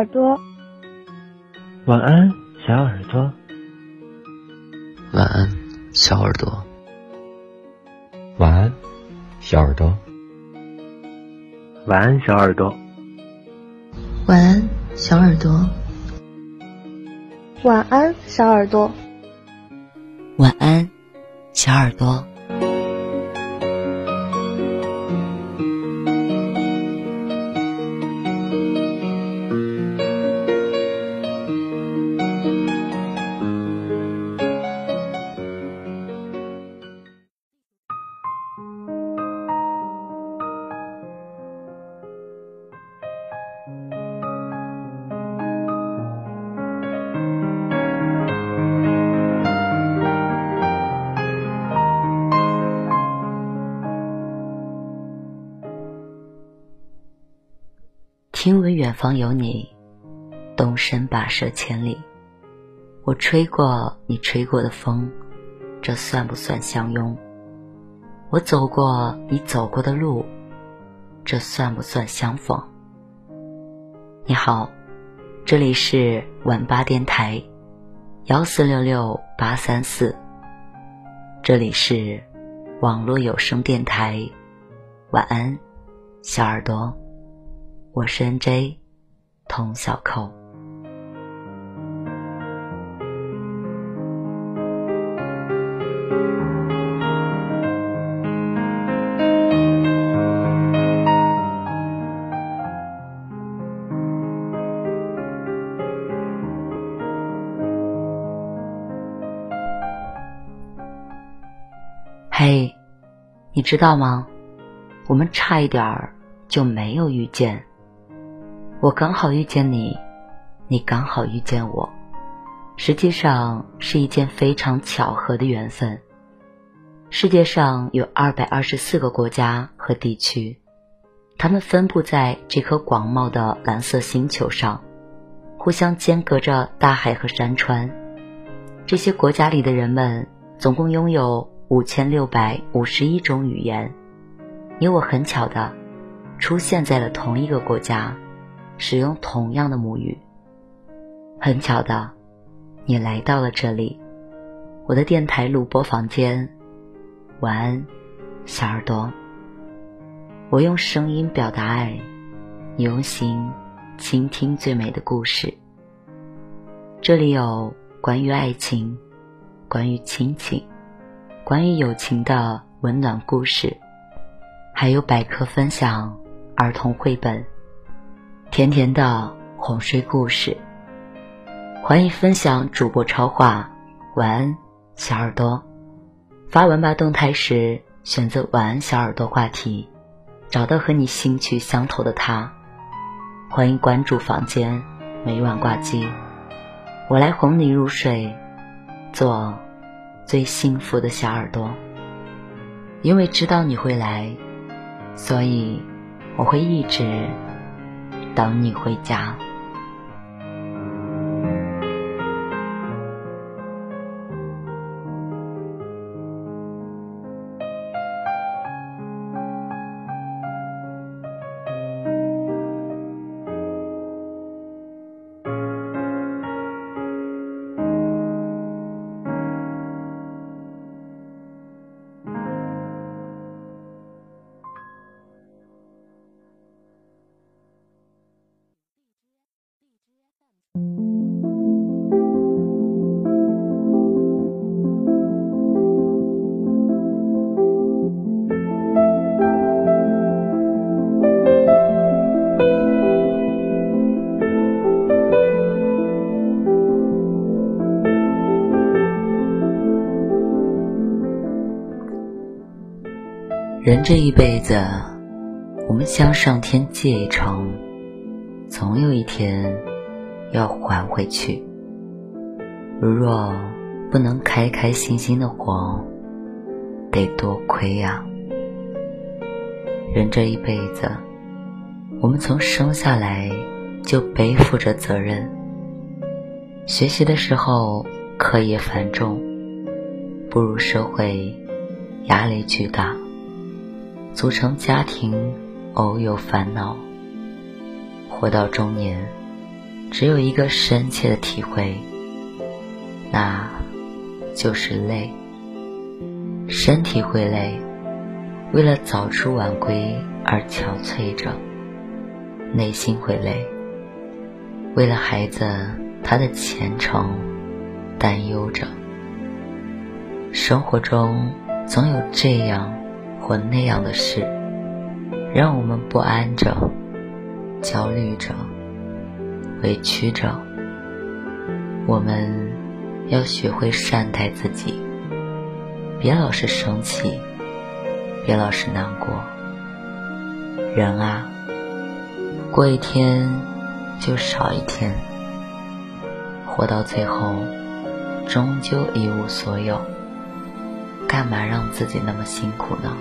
耳朵。晚安，小耳朵。晚安，小耳朵。晚安，小耳朵。晚安，小耳朵。晚安，小耳朵。晚安，小耳朵。晚安，小耳朵。听闻远方有你，动身跋涉千里。我吹过你吹过的风，这算不算相拥？我走过你走过的路，这算不算相逢？你好，这里是晚八电台，幺四六六八三四。这里是网络有声电台，晚安，小耳朵。我是 N.J. 童小扣。嘿，你知道吗？我们差一点儿就没有遇见。我刚好遇见你，你刚好遇见我，实际上是一件非常巧合的缘分。世界上有二百二十四个国家和地区，它们分布在这颗广袤的蓝色星球上，互相间隔着大海和山川。这些国家里的人们总共拥有五千六百五十一种语言。你我很巧的出现在了同一个国家。使用同样的母语。很巧的，你来到了这里，我的电台录播房间。晚安，小耳朵。我用声音表达爱，你用心倾听最美的故事。这里有关于爱情、关于亲情、关于友情的温暖故事，还有百科分享、儿童绘本。甜甜的哄睡故事，欢迎分享主播超话。晚安，小耳朵。发文吧动态时，选择晚安小耳朵话题，找到和你兴趣相投的他。欢迎关注房间，每晚挂机，我来哄你入睡，做最幸福的小耳朵。因为知道你会来，所以我会一直。等你回家。人这一辈子，我们向上天借一程，总有一天要还回去。如若不能开开心心的活，得多亏呀！人这一辈子，我们从生下来就背负着责任。学习的时候课业繁重，步入社会压力巨大。组成家庭，偶有烦恼；活到中年，只有一个深切的体会，那就是累。身体会累，为了早出晚归而憔悴着；内心会累，为了孩子他的前程担忧着。生活中总有这样或那样的事，让我们不安着、焦虑着、委屈着。我们要学会善待自己，别老是生气，别老是难过。人啊，过一天就少一天，活到最后，终究一无所有。干嘛让自己那么辛苦呢？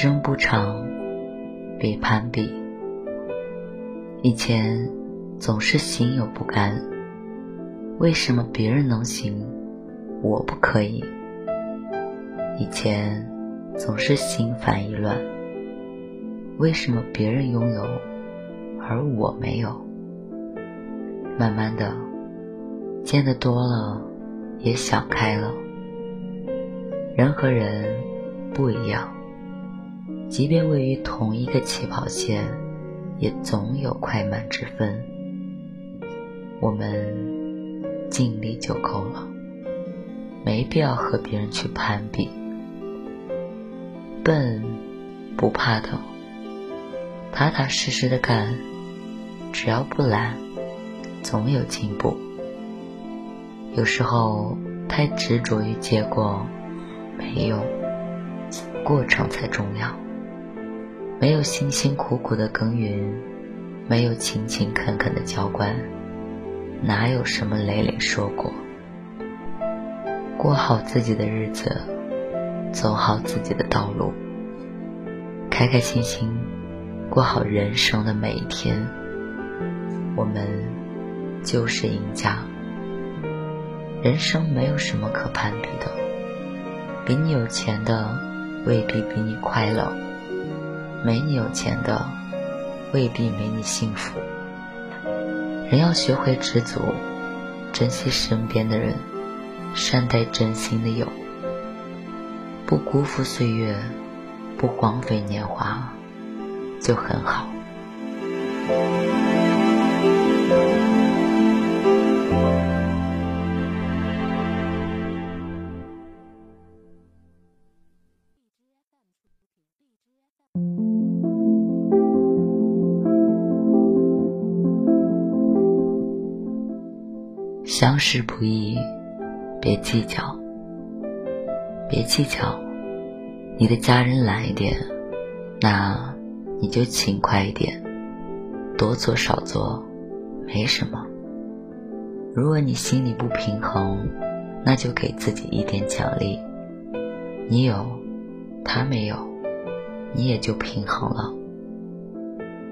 生不长，别攀比。以前总是心有不甘，为什么别人能行，我不可以？以前总是心烦意乱，为什么别人拥有，而我没有？慢慢的，见得多了，也想开了。人和人不一样。即便位于同一个起跑线，也总有快慢之分。我们尽力就够了，没必要和别人去攀比。笨不怕疼，踏踏实实的干，只要不懒，总有进步。有时候太执着于结果没用，过程才重要。没有辛辛苦苦的耕耘，没有勤勤恳恳的浇灌，哪有什么累累说过？过好自己的日子，走好自己的道路，开开心心过好人生的每一天，我们就是赢家。人生没有什么可攀比的，比你有钱的未必比你快乐。没你有钱的，未必没你幸福。人要学会知足，珍惜身边的人，善待真心的友，不辜负岁月，不荒废年华，就很好。相识不易，别计较，别计较。你的家人懒一点，那你就勤快一点，多做少做，没什么。如果你心里不平衡，那就给自己一点奖励。你有，他没有，你也就平衡了。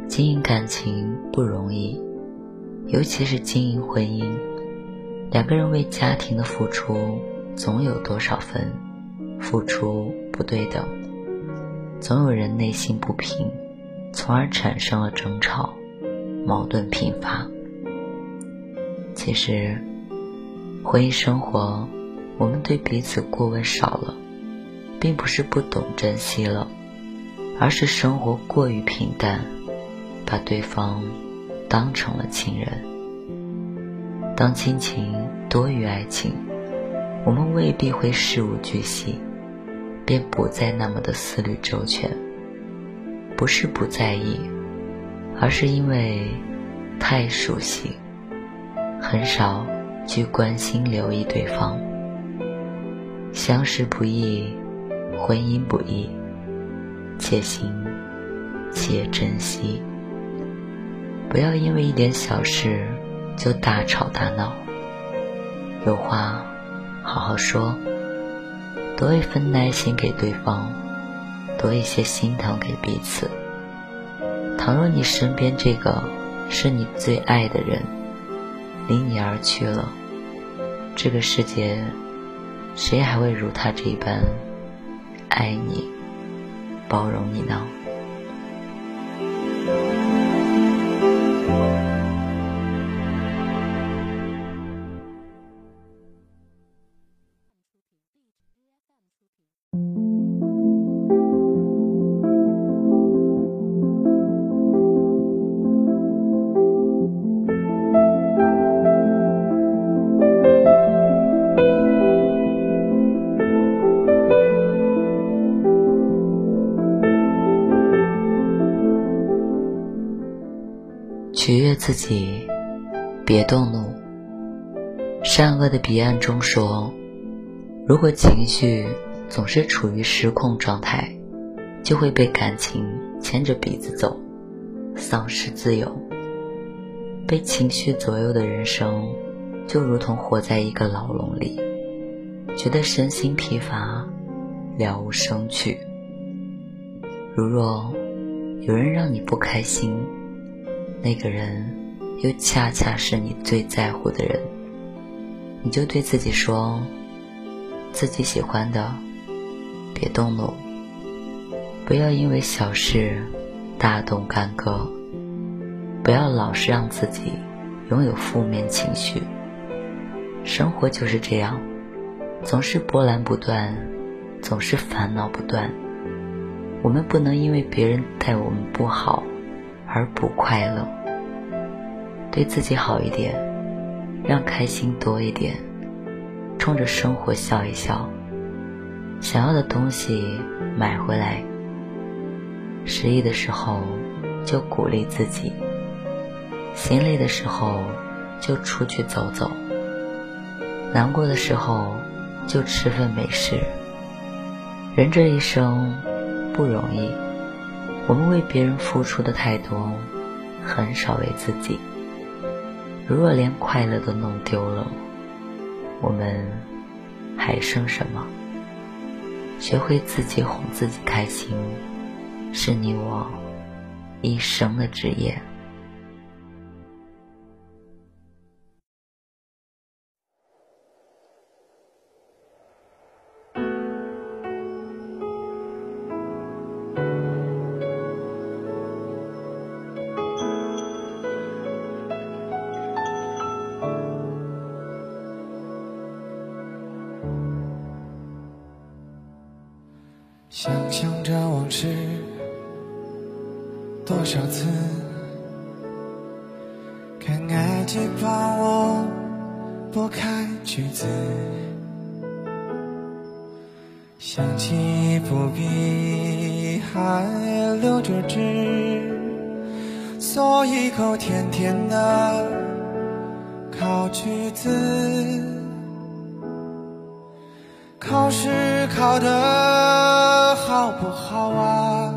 经营感情不容易，尤其是经营婚姻。两个人为家庭的付出总有多少分，付出不对等，总有人内心不平，从而产生了争吵，矛盾频发。其实，婚姻生活，我们对彼此过问少了，并不是不懂珍惜了，而是生活过于平淡，把对方当成了亲人。当亲情多于爱情，我们未必会事无巨细，便不再那么的思虑周全。不是不在意，而是因为太熟悉，很少去关心留意对方。相识不易，婚姻不易，且行且珍惜。不要因为一点小事。就大吵大闹。有话好好说，多一份耐心给对方，多一些心疼给彼此。倘若你身边这个是你最爱的人，离你而去了，这个世界谁还会如他这般爱你、包容你呢？取悦自己，别动怒。善恶的彼岸中说，如果情绪总是处于失控状态，就会被感情牵着鼻子走，丧失自由。被情绪左右的人生，就如同活在一个牢笼里，觉得身心疲乏，了无生趣。如若有人让你不开心，那个人又恰恰是你最在乎的人，你就对自己说：自己喜欢的，别动怒，不要因为小事大动干戈，不要老是让自己拥有负面情绪。生活就是这样，总是波澜不断，总是烦恼不断。我们不能因为别人待我们不好而不快乐。对自己好一点，让开心多一点，冲着生活笑一笑。想要的东西买回来。失意的时候就鼓励自己，心累的时候就出去走走，难过的时候就吃份美食。人这一生不容易，我们为别人付出的太多，很少为自己。如果连快乐都弄丢了，我们还剩什么？学会自己哄自己开心，是你我一生的职业。想象着往事多少次，看爱情帮我拨开句子，想起不必还留着汁，嗦一口甜甜的烤橘子。考试考得好不好啊？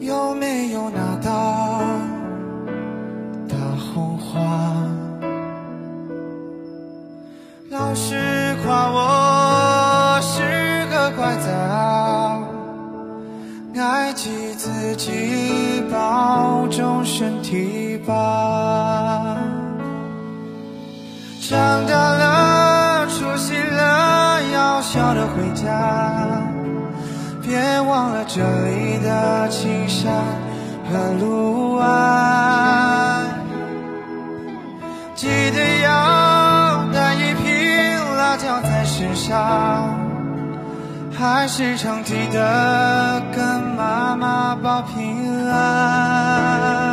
有没有拿到大红花？老师夸我是个乖仔，爱惜自己，保重身体吧。长大了。出息了，要笑着回家，这里的青山和路啊。记得要带一瓶辣椒在身上，还时常记得跟妈妈报平安。